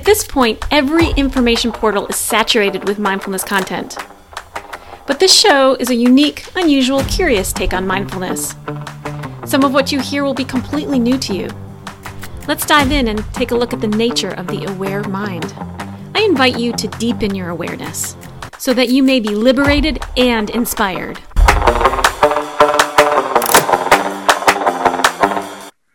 At this point, every information portal is saturated with mindfulness content. But this show is a unique, unusual, curious take on mindfulness. Some of what you hear will be completely new to you. Let's dive in and take a look at the nature of the aware mind. I invite you to deepen your awareness so that you may be liberated and inspired.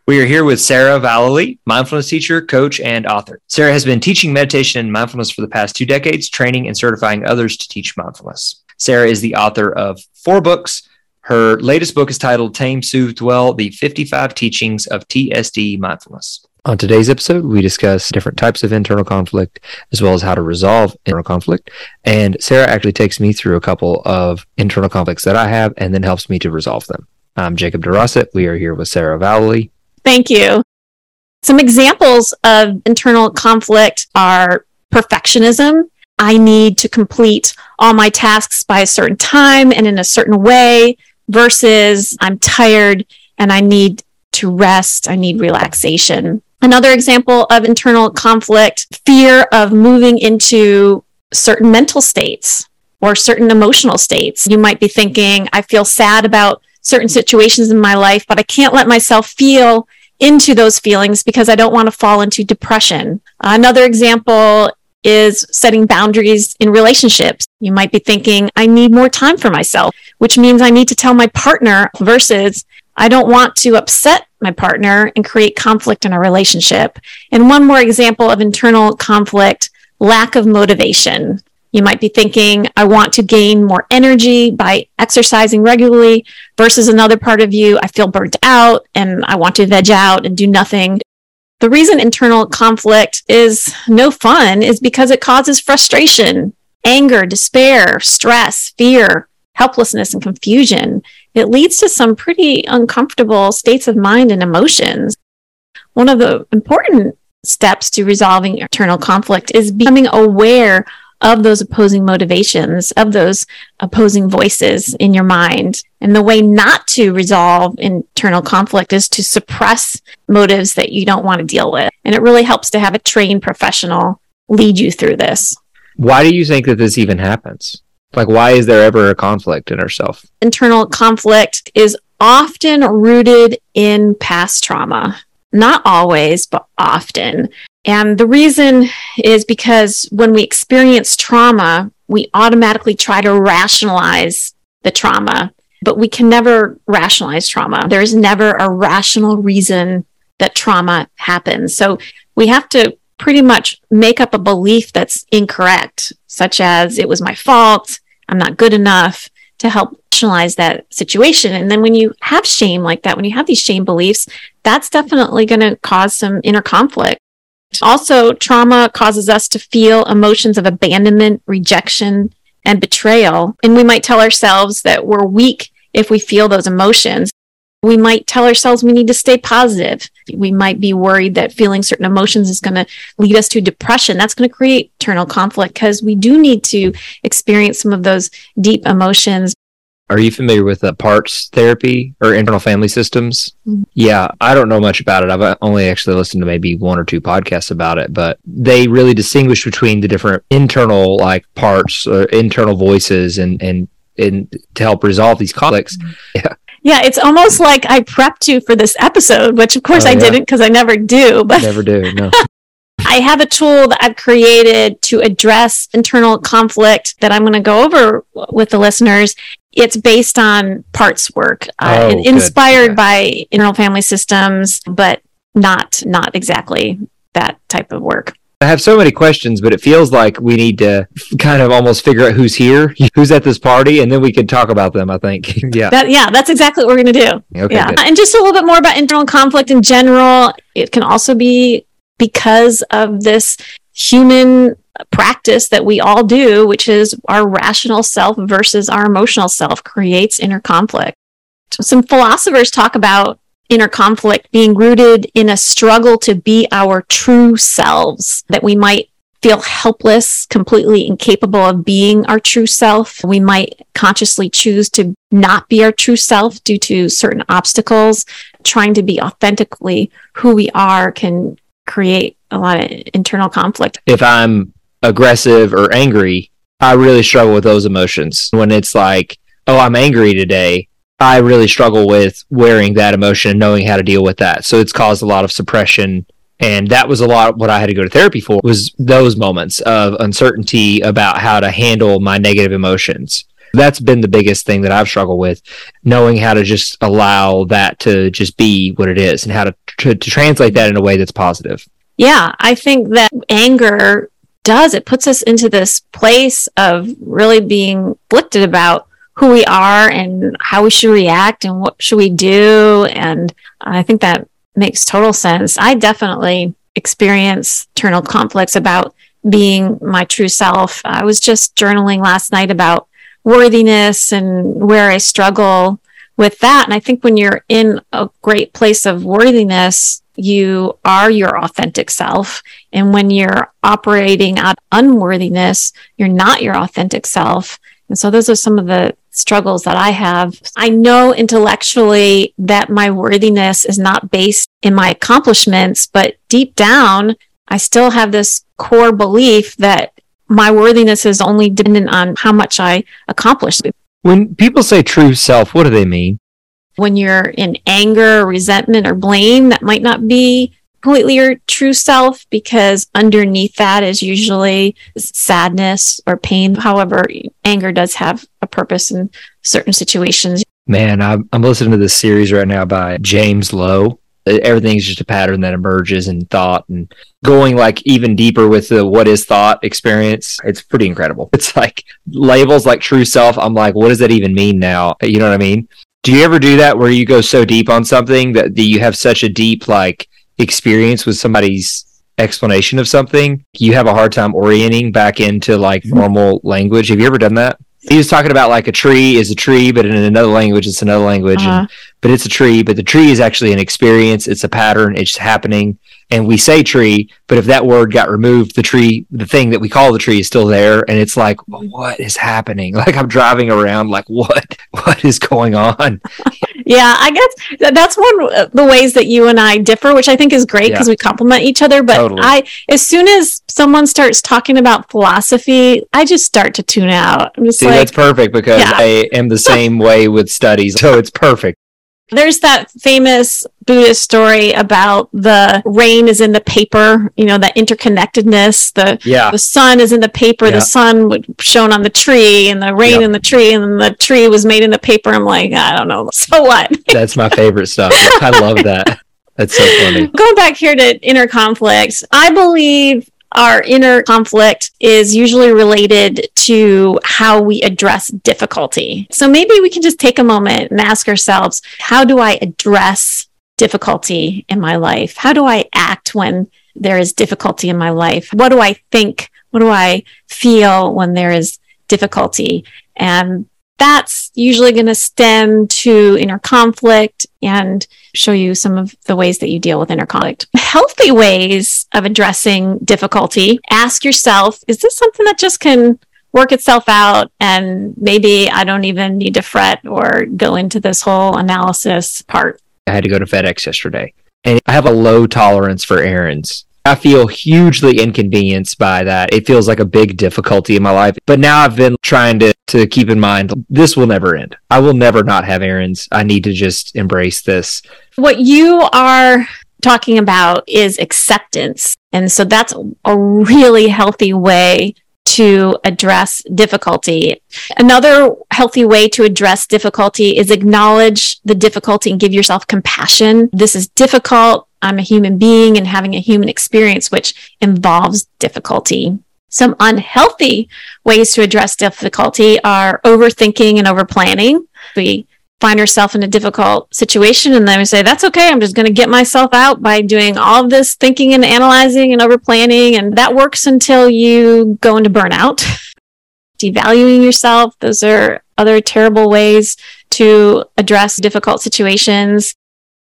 We are here with Sarah Vallely, mindfulness teacher, coach, and author. Sarah has been teaching meditation and mindfulness for the past two decades, training and certifying others to teach mindfulness. Sarah is the author of four books. Her latest book is titled Tame, Soothe, Dwell The 55 Teachings of TSD Mindfulness. On today's episode, we discuss different types of internal conflict as well as how to resolve internal conflict. And Sarah actually takes me through a couple of internal conflicts that I have and then helps me to resolve them. I'm Jacob DeRossett. We are here with Sarah Vallely. Thank you. Some examples of internal conflict are perfectionism. I need to complete all my tasks by a certain time and in a certain way versus I'm tired and I need to rest. I need relaxation. Another example of internal conflict, fear of moving into certain mental states or certain emotional states. You might be thinking, I feel sad about certain situations in my life, but I can't let myself feel into those feelings because I don't want to fall into depression. Another example is setting boundaries in relationships. You might be thinking, I need more time for myself, which means I need to tell my partner versus I don't want to upset my partner and create conflict in a relationship. And one more example of internal conflict lack of motivation. You might be thinking, I want to gain more energy by exercising regularly, versus another part of you, I feel burnt out and I want to veg out and do nothing. The reason internal conflict is no fun is because it causes frustration, anger, despair, stress, fear, helplessness, and confusion. It leads to some pretty uncomfortable states of mind and emotions. One of the important steps to resolving internal conflict is becoming aware of those opposing motivations, of those opposing voices in your mind. And the way not to resolve internal conflict is to suppress motives that you don't want to deal with. And it really helps to have a trained professional lead you through this. Why do you think that this even happens? Like, why is there ever a conflict in ourself? Internal conflict is often rooted in past trauma. Not always, but often. And the reason is because when we experience trauma, we automatically try to rationalize the trauma, but we can never rationalize trauma. There is never a rational reason that trauma happens. So we have to pretty much make up a belief that's incorrect, such as it was my fault, I'm not good enough to help rationalize that situation. And then when you have shame like that, when you have these shame beliefs, that's definitely going to cause some inner conflict. Also, trauma causes us to feel emotions of abandonment, rejection, and betrayal. And we might tell ourselves that we're weak if we feel those emotions. We might tell ourselves we need to stay positive. We might be worried that feeling certain emotions is going to lead us to depression. That's going to create internal conflict because we do need to experience some of those deep emotions are you familiar with the parts therapy or internal family systems? Mm-hmm. Yeah, I don't know much about it. I've only actually listened to maybe one or two podcasts about it, but they really distinguish between the different internal like parts or internal voices and and and to help resolve these conflicts. Mm-hmm. Yeah. Yeah, it's almost like I prepped you for this episode, which of course oh, I yeah. didn't because I never do. But never do. No. I have a tool that I've created to address internal conflict that I'm going to go over with the listeners it's based on parts work, uh, oh, inspired by internal family systems, but not not exactly that type of work. I have so many questions, but it feels like we need to kind of almost figure out who's here, who's at this party, and then we can talk about them. I think, yeah, that, yeah, that's exactly what we're going to do. Okay, yeah, good. and just a little bit more about internal conflict in general. It can also be because of this human practice that we all do, which is our rational self versus our emotional self, creates inner conflict. Some philosophers talk about inner conflict being rooted in a struggle to be our true selves, that we might feel helpless, completely incapable of being our true self. We might consciously choose to not be our true self due to certain obstacles. Trying to be authentically who we are can create a lot of internal conflict. If I'm aggressive or angry, I really struggle with those emotions. When it's like, oh, I'm angry today, I really struggle with wearing that emotion and knowing how to deal with that. So it's caused a lot of suppression. And that was a lot of what I had to go to therapy for was those moments of uncertainty about how to handle my negative emotions. That's been the biggest thing that I've struggled with, knowing how to just allow that to just be what it is and how to, to, to translate that in a way that's positive. Yeah, I think that anger does. It puts us into this place of really being afflicted about who we are and how we should react and what should we do. And I think that makes total sense. I definitely experience internal conflicts about being my true self. I was just journaling last night about worthiness and where I struggle with that. And I think when you're in a great place of worthiness, you are your authentic self. And when you're operating out unworthiness, you're not your authentic self. And so those are some of the struggles that I have. I know intellectually that my worthiness is not based in my accomplishments, but deep down, I still have this core belief that my worthiness is only dependent on how much I accomplish. When people say true self, what do they mean? When you're in anger, resentment, or blame, that might not be completely your true self because underneath that is usually sadness or pain. However, anger does have a purpose in certain situations. Man, I'm, I'm listening to this series right now by James Low. Everything's just a pattern that emerges in thought and going like even deeper with the what is thought experience. It's pretty incredible. It's like labels like true self. I'm like what does that even mean now? You know what i mean do you ever do that where you go so deep on something that, that you have such a deep like experience with somebody's explanation of something? You have a hard time orienting back into like mm-hmm. normal language. Have you ever done that he was talking about like a tree is a tree, but in another language, it's another language. Uh-huh. And, but it's a tree, but the tree is actually an experience. It's a pattern. It's happening. And we say tree, but if that word got removed, the tree, the thing that we call the tree is still there. And it's like, what is happening? Like I'm driving around, like, what, what is going on? yeah, I guess that's one of the ways that you and I differ, which I think is great because yeah. we complement each other. But totally. I, as soon as someone starts talking about philosophy, I just start to tune out. I'm just See, like, that's perfect because yeah. I am the same way with studies. So it's perfect. There's that famous Buddhist story about the rain is in the paper, you know, that interconnectedness. The yeah. the sun is in the paper, yeah. the sun shown on the tree, and the rain in the tree, and the tree was made in the paper. I'm like, I don't know. So what? That's my favorite stuff. I love that. That's so funny. Going back here to inner conflicts, I believe our inner conflict is usually related to how we address difficulty. So maybe we can just take a moment and ask ourselves, how do I address difficulty in my life? How do I act when there is difficulty in my life? What do I think? What do I feel when there is difficulty? And that's usually going to stem to inner conflict and show you some of the ways that you deal with inner conflict. Healthy ways of addressing difficulty. Ask yourself, is this something that just can work itself out and maybe I don't even need to fret or go into this whole analysis part? I had to go to FedEx yesterday and I have a low tolerance for errands. I feel hugely inconvenienced by that. It feels like a big difficulty in my life. But now I've been trying to, to keep in mind this will never end. I will never not have errands. I need to just embrace this. What you are talking about is acceptance. And so that's a really healthy way to address difficulty. Another healthy way to address difficulty is acknowledge the difficulty and give yourself compassion. This is difficult. I'm a human being and having a human experience, which involves difficulty. Some unhealthy ways to address difficulty are overthinking and overplanning. We find ourselves in a difficult situation and then we say, that's okay. I'm just going to get myself out by doing all this thinking and analyzing and overplanning. And that works until you go into burnout. Devaluing yourself. Those are other terrible ways to address difficult situations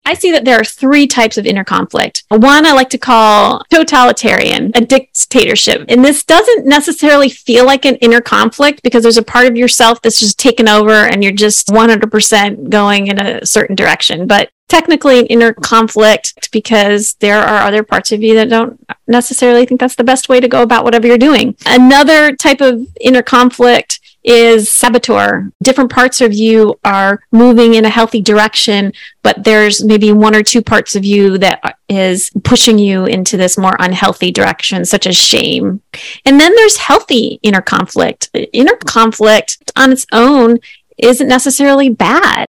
I see that there are three types of inner conflict. One I like to call totalitarian, a dictatorship. And this doesn't necessarily feel like an inner conflict because there's a part of yourself that's just taken over and you're just 100% going in a certain direction. But technically an inner conflict because there are other parts of you that don't necessarily think that's the best way to go about whatever you're doing. Another type of inner conflict is saboteur. Different parts of you are moving in a healthy direction, but there's maybe one or two parts of you that is pushing you into this more unhealthy direction, such as shame. And then there's healthy inner conflict. Inner conflict on its own isn't necessarily bad.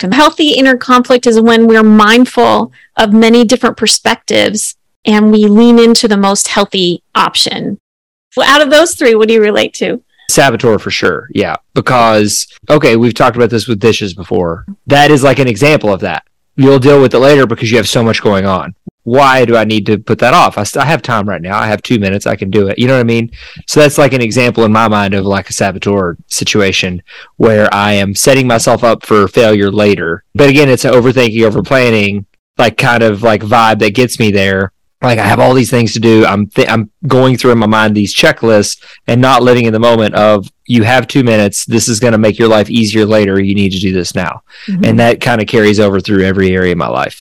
Healthy inner conflict is when we're mindful of many different perspectives and we lean into the most healthy option. Well, out of those three, what do you relate to? Saboteur for sure. Yeah. Because, okay, we've talked about this with dishes before. That is like an example of that. You'll deal with it later because you have so much going on. Why do I need to put that off? I, st- I have time right now. I have two minutes. I can do it. You know what I mean? So that's like an example in my mind of like a saboteur situation where I am setting myself up for failure later. But again, it's overthinking, over planning, like kind of like vibe that gets me there like I have all these things to do. I'm th- I'm going through in my mind these checklists and not living in the moment of you have two minutes. This is going to make your life easier later. You need to do this now, mm-hmm. and that kind of carries over through every area of my life.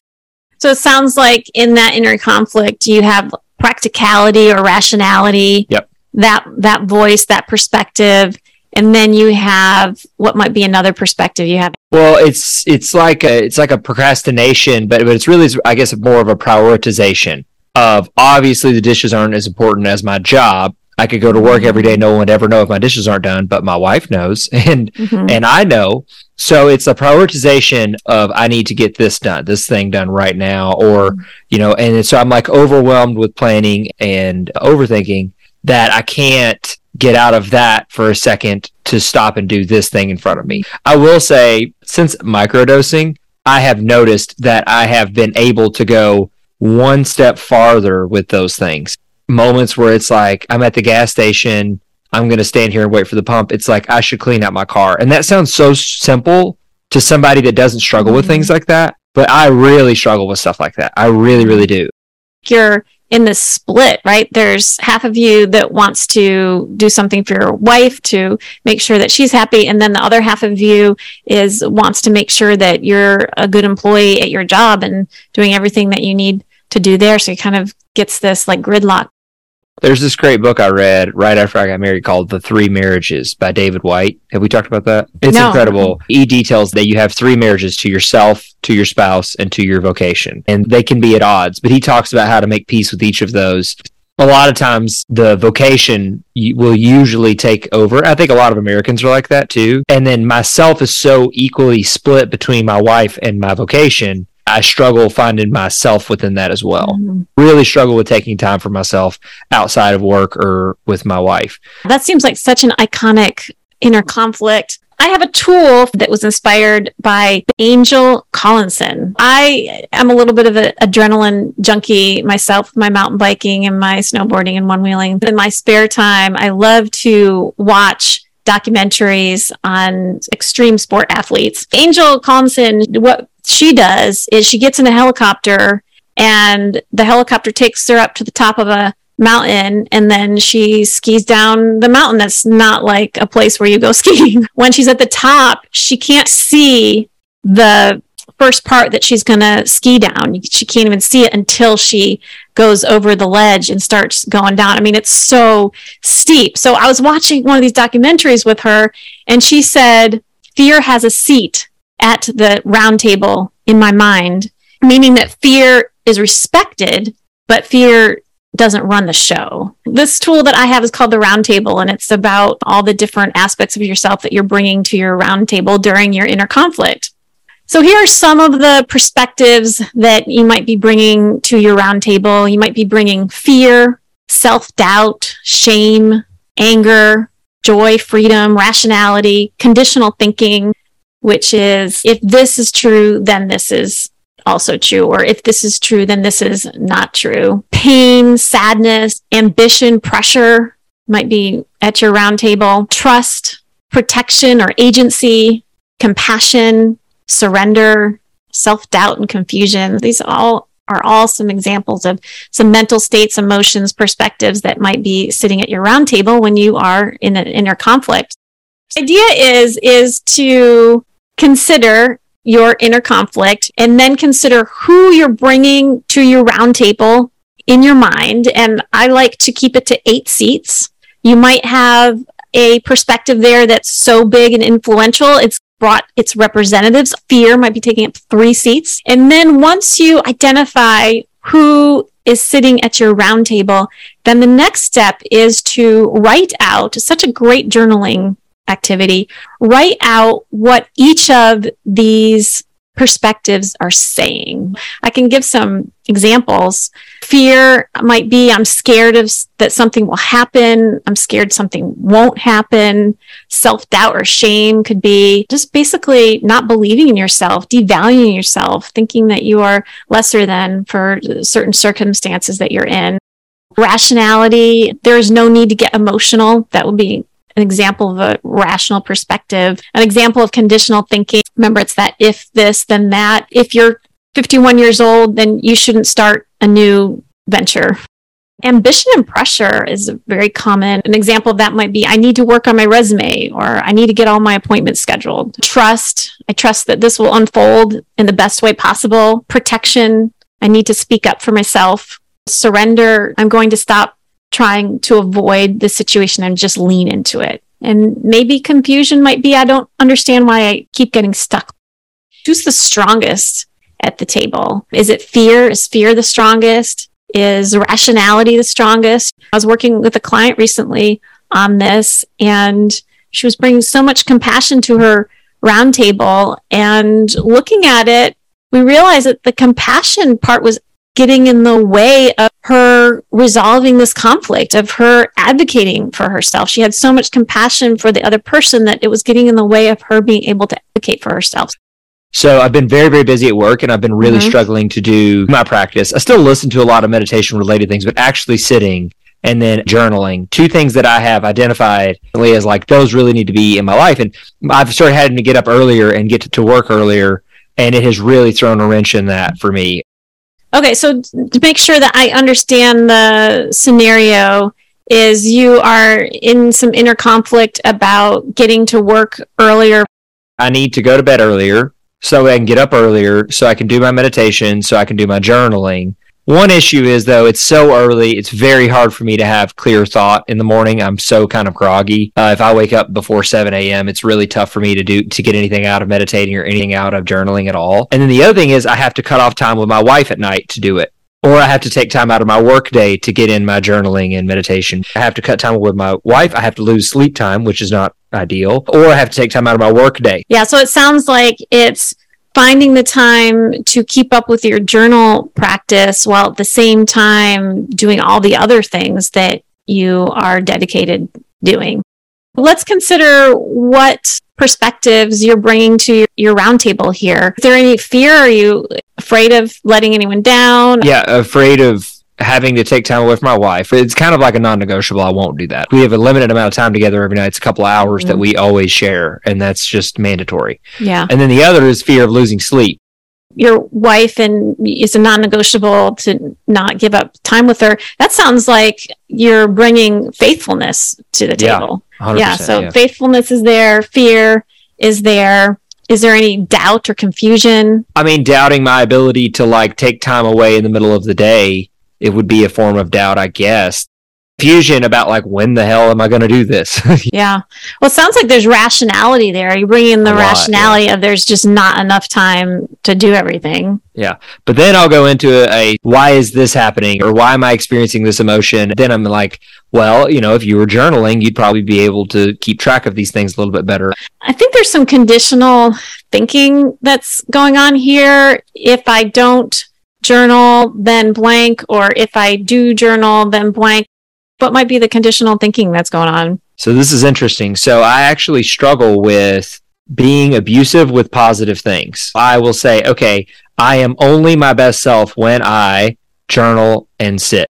So it sounds like in that inner conflict, you have practicality or rationality. Yep. That that voice, that perspective, and then you have what might be another perspective you have well it's it's like a it's like a procrastination but but it's really i guess more of a prioritization of obviously the dishes aren't as important as my job. I could go to work every day, no one would ever know if my dishes aren't done, but my wife knows and mm-hmm. and I know. So it's a prioritization of I need to get this done, this thing done right now, or mm-hmm. you know, and so I'm like overwhelmed with planning and overthinking that I can't get out of that for a second to stop and do this thing in front of me. I will say, since microdosing, I have noticed that I have been able to go one step farther with those things. Moments where it's like, I'm at the gas station, I'm going to stand here and wait for the pump. It's like, I should clean out my car. And that sounds so simple to somebody that doesn't struggle with mm-hmm. things like that. But I really struggle with stuff like that. I really, really do. You're in this split, right? There's half of you that wants to do something for your wife to make sure that she's happy. And then the other half of you is wants to make sure that you're a good employee at your job and doing everything that you need to do there. So he kind of gets this like gridlock. There's this great book I read right after I got married called The Three Marriages by David Whyte. Have we talked about that? It's no. incredible. He details that you have three marriages to yourself, to your spouse, and to your vocation. And they can be at odds, but he talks about how to make peace with each of those. A lot of times the vocation will usually take over. I think a lot of Americans are like that too. And then myself is so equally split between my wife and my vocation I struggle finding myself within that as well. Mm-hmm. Really struggle with taking time for myself outside of work or with my wife. That seems like such an iconic inner conflict. I have a tool that was inspired by Angel Collinson. I am a little bit of an adrenaline junkie myself, my mountain biking and my snowboarding and one wheeling. In my spare time, I love to watch documentaries on extreme sport athletes. Angel Collinson, what she does is she gets in a helicopter and the helicopter takes her up to the top of a mountain and then she skis down the mountain that's not like a place where you go skiing. When she's at the top she can't see the first part that she's going to ski down. She can't even see it until she goes over the ledge and starts going down. I mean it's so steep. So i was watching one of these documentaries with her and she said fear has a seat at the round table in my mind, meaning that fear is respected, but fear doesn't run the show. This tool that I have is called the round table, and it's about all the different aspects of yourself that you're bringing to your round table during your inner conflict. So here are some of the perspectives that you might be bringing to your round table. You might be bringing fear, self doubt, shame, anger, joy, freedom, rationality, conditional thinking, which is if this is true, then this is also true. Or if this is true, then this is not true. Pain, sadness, ambition, pressure might be at your round table. Trust, protection or agency, compassion, surrender, self doubt and confusion. These all are all some examples of some mental states, emotions, perspectives that might be sitting at your round table when you are in an inner conflict. The idea is is to consider your inner conflict and then consider who you're bringing to your round table in your mind. And I like to keep it to eight seats. You might have a perspective there that's so big and influential, it's brought its representatives. Fear might be taking up three seats. And then once you identify who is sitting at your round table, then the next step is to write out such a great journaling activity. Write out what each of these perspectives are saying. I can give some examples. Fear might be I'm scared of that something will happen. I'm scared something won't happen. Self doubt or shame could be just basically not believing in yourself, devaluing yourself, thinking that you are lesser than for certain circumstances that you're in. Rationality, there's no need to get emotional. That would be an example of a rational perspective, an example of conditional thinking. Remember, it's that if this, then that. If you're 51 years old, then you shouldn't start a new venture. Ambition and pressure is very common. An example of that might be I need to work on my resume or I need to get all my appointments scheduled. Trust, I trust that this will unfold in the best way possible. Protection, I need to speak up for myself. Surrender, I'm going to stop trying to avoid the situation and just lean into it. And maybe confusion might be I don't understand why I keep getting stuck. Who's the strongest at the table? Is it fear? Is fear the strongest? Is rationality the strongest? I was working with a client recently on this, and she was bringing so much compassion to her roundtable. And looking at it, we realized that the compassion part was getting in the way of her resolving this conflict, of her advocating for herself. She had so much compassion for the other person that it was getting in the way of her being able to advocate for herself. So I've been very, very busy at work and I've been really mm-hmm. struggling to do my practice. I still listen to a lot of meditation related things, but actually sitting and then journaling, two things that I have identified as like those really need to be in my life. And I've started having to get up earlier and get to work earlier. And it has really thrown a wrench in that for me. Okay, so to make sure that I understand the scenario, is you are in some inner conflict about getting to work earlier. I need to go to bed earlier so I can get up earlier, so I can do my meditation, so I can do my journaling. One issue is though it's so early, it's very hard for me to have clear thought in the morning. I'm so kind of groggy. Uh, if I wake up before 7 a.m., it's really tough for me to do to get anything out of meditating or anything out of journaling at all. And then the other thing is I have to cut off time with my wife at night to do it or I have to take time out of my work day to get in my journaling and meditation. I have to cut time with my wife. I have to lose sleep time, which is not ideal, or I have to take time out of my work day. Yeah. So it sounds like it's finding the time to keep up with your journal practice while at the same time doing all the other things that you are dedicated doing. Let's consider what perspectives you're bringing to your roundtable here. Is there any fear? Are you afraid of letting anyone down? Yeah, afraid of having to take time away from my wife. It's kind of like a non-negotiable. I won't do that. We have a limited amount of time together every night. It's a couple of hours mm-hmm. that we always share, and that's just mandatory. Yeah. And then the other is fear of losing sleep. Your wife and it's a non-negotiable to not give up time with her. That sounds like you're bringing faithfulness to the table. Yeah. yeah so yeah. faithfulness is there. Fear is there. Is there any doubt or confusion? I mean, doubting my ability to like take time away in the middle of the day it would be a form of doubt, I guess. Fusion about like when the hell am I going to do this? yeah. Well, it sounds like there's rationality there. You bring in the lot, rationality yeah. of there's just not enough time to do everything. Yeah. But then I'll go into a, a why is this happening or why am I experiencing this emotion? Then I'm like, well, you know, if you were journaling, you'd probably be able to keep track of these things a little bit better. I think there's some conditional thinking that's going on here. If I don't journal, then blank, or if I do journal, then blank. What might be the conditional thinking that's going on? So this is interesting. So I actually struggle with being abusive with positive things. I will say, okay, I am only my best self when I journal and sit.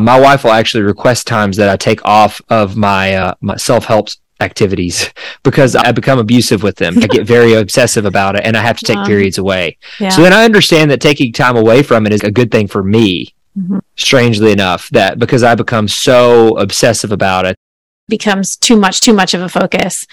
My wife will actually request times that I take off of my uh, my self help activities because I become abusive with them. I get very obsessive about it and I have to take periods away. Yeah. So then I understand that taking time away from it is a good thing for me, Mhm. strangely enough, that because I become so obsessive about it. becomes too much, too much of a focus.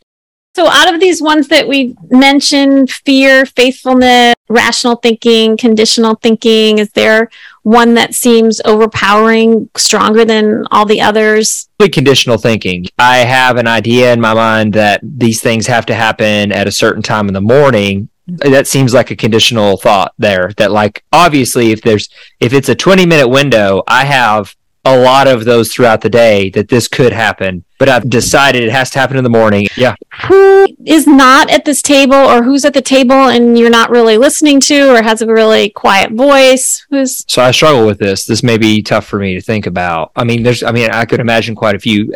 So, out of these ones that we mentioned, fear, faithfulness, rational thinking, conditional thinking, is there one that seems overpowering, stronger than all the others? Conditional thinking. I have an idea in my mind that these things have to happen at a certain time in the morning. That seems like a conditional thought there. That, like, obviously, if there's if it's a 20 minute window, I have a lot of those throughout the day that this could happen, but I've decided it has to happen in the morning. Yeah. Who is not at this table, or who's at the table and you're not really listening to, or has a really quiet voice? Who's So I struggle with this. This may be tough for me to think about. I mean, there's, I mean, I could imagine quite a few.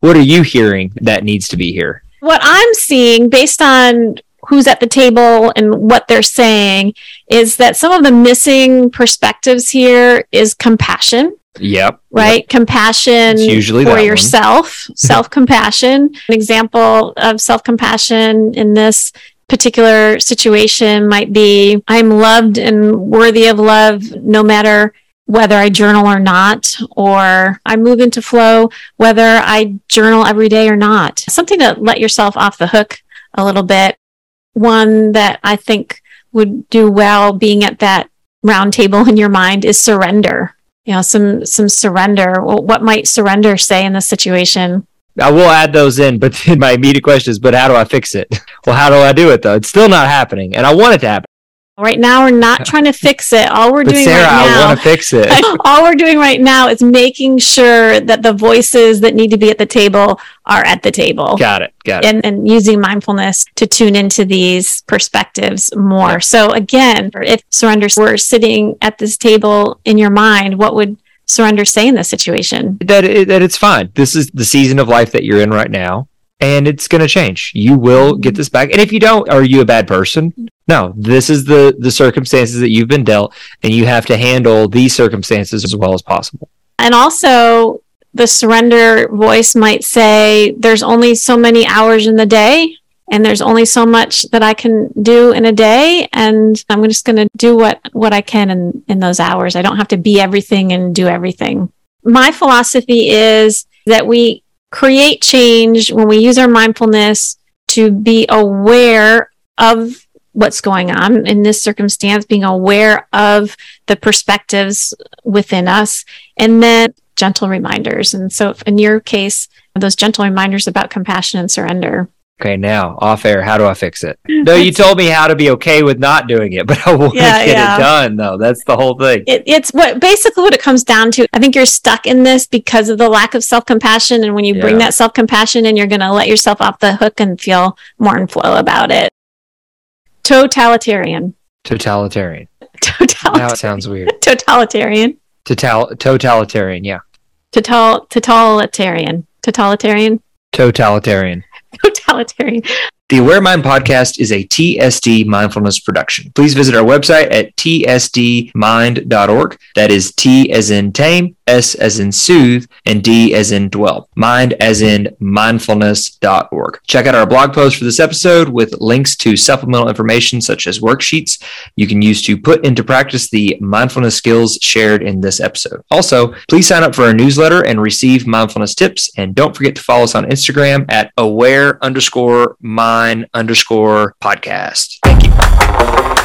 What are you hearing that needs to be here? what I'm seeing based on who's at the table and what they're saying is that some of the missing perspectives here is compassion, Yep. right? Compassion It's usually for yourself, self compassion. An example of self compassion in this particular situation might be I'm loved and worthy of love no matter whether I journal or not, or I move into flow whether I journal every day or not. Something to let yourself off the hook a little bit. One that I think would do well being at that round table in your mind is surrender. You know, some some surrender. Well, what might surrender say in this situation? I will add those in, but my immediate question is, but how do I fix it? Well, how do I do it though? It's still not happening, and I want it to happen. Right now, we're not trying to fix it. All we're But doing Sarah, right I now, want to fix it. all we're doing right now is making sure that the voices that need to be at the table are at the table. Got it. Got it. and, and using mindfulness to tune into these perspectives more. So again, if surrender were sitting at this table in your mind, what would surrender say in this situation? That it, that it's fine. This is the season of life that you're in right now, and it's going to change. You will get this back. And if you don't, are you a bad person? No. This is the the circumstances that you've been dealt, and you have to handle these circumstances as well as possible. And also the surrender voice might say, there's only so many hours in the day. And there's only so much that I can do in a day, and I'm just going to do what what I can in in those hours. I don't have to be everything and do everything. My philosophy is that we create change when we use our mindfulness to be aware of what's going on in this circumstance, being aware of the perspectives within us, and then gentle reminders. And so, in your case, those gentle reminders about compassion and surrender. Okay, now off air, how do I fix it? No, you told me how to be okay with not doing it, but I want Yeah, to get yeah. it done though. That's the whole thing. It, it's what basically what it comes down to. I think you're stuck in this because of the lack of self compassion. And when you bring that self compassion in, you're going to let yourself off the hook and feel more in flow about it. Totalitarian. Totalitarian. Now Totalitarian. it sounds weird. Totalitarian. Total totalitarian, yeah. Total, totalitarian. Totalitarian. Totalitarian. Totalitarian. The Aware Mind podcast is a TSD mindfulness production. Please visit our website at tsdmind.org. That is T as in tame, S as in soothe, and D as in dwell. Mind as in mindfulness.org. Check out our blog post for this episode with links to supplemental information such as worksheets you can use to put into practice the mindfulness skills shared in this episode. Also, please sign up for our newsletter and receive mindfulness tips. And don't forget to follow us on Instagram at aware underscore mind underscore podcast. Thank you.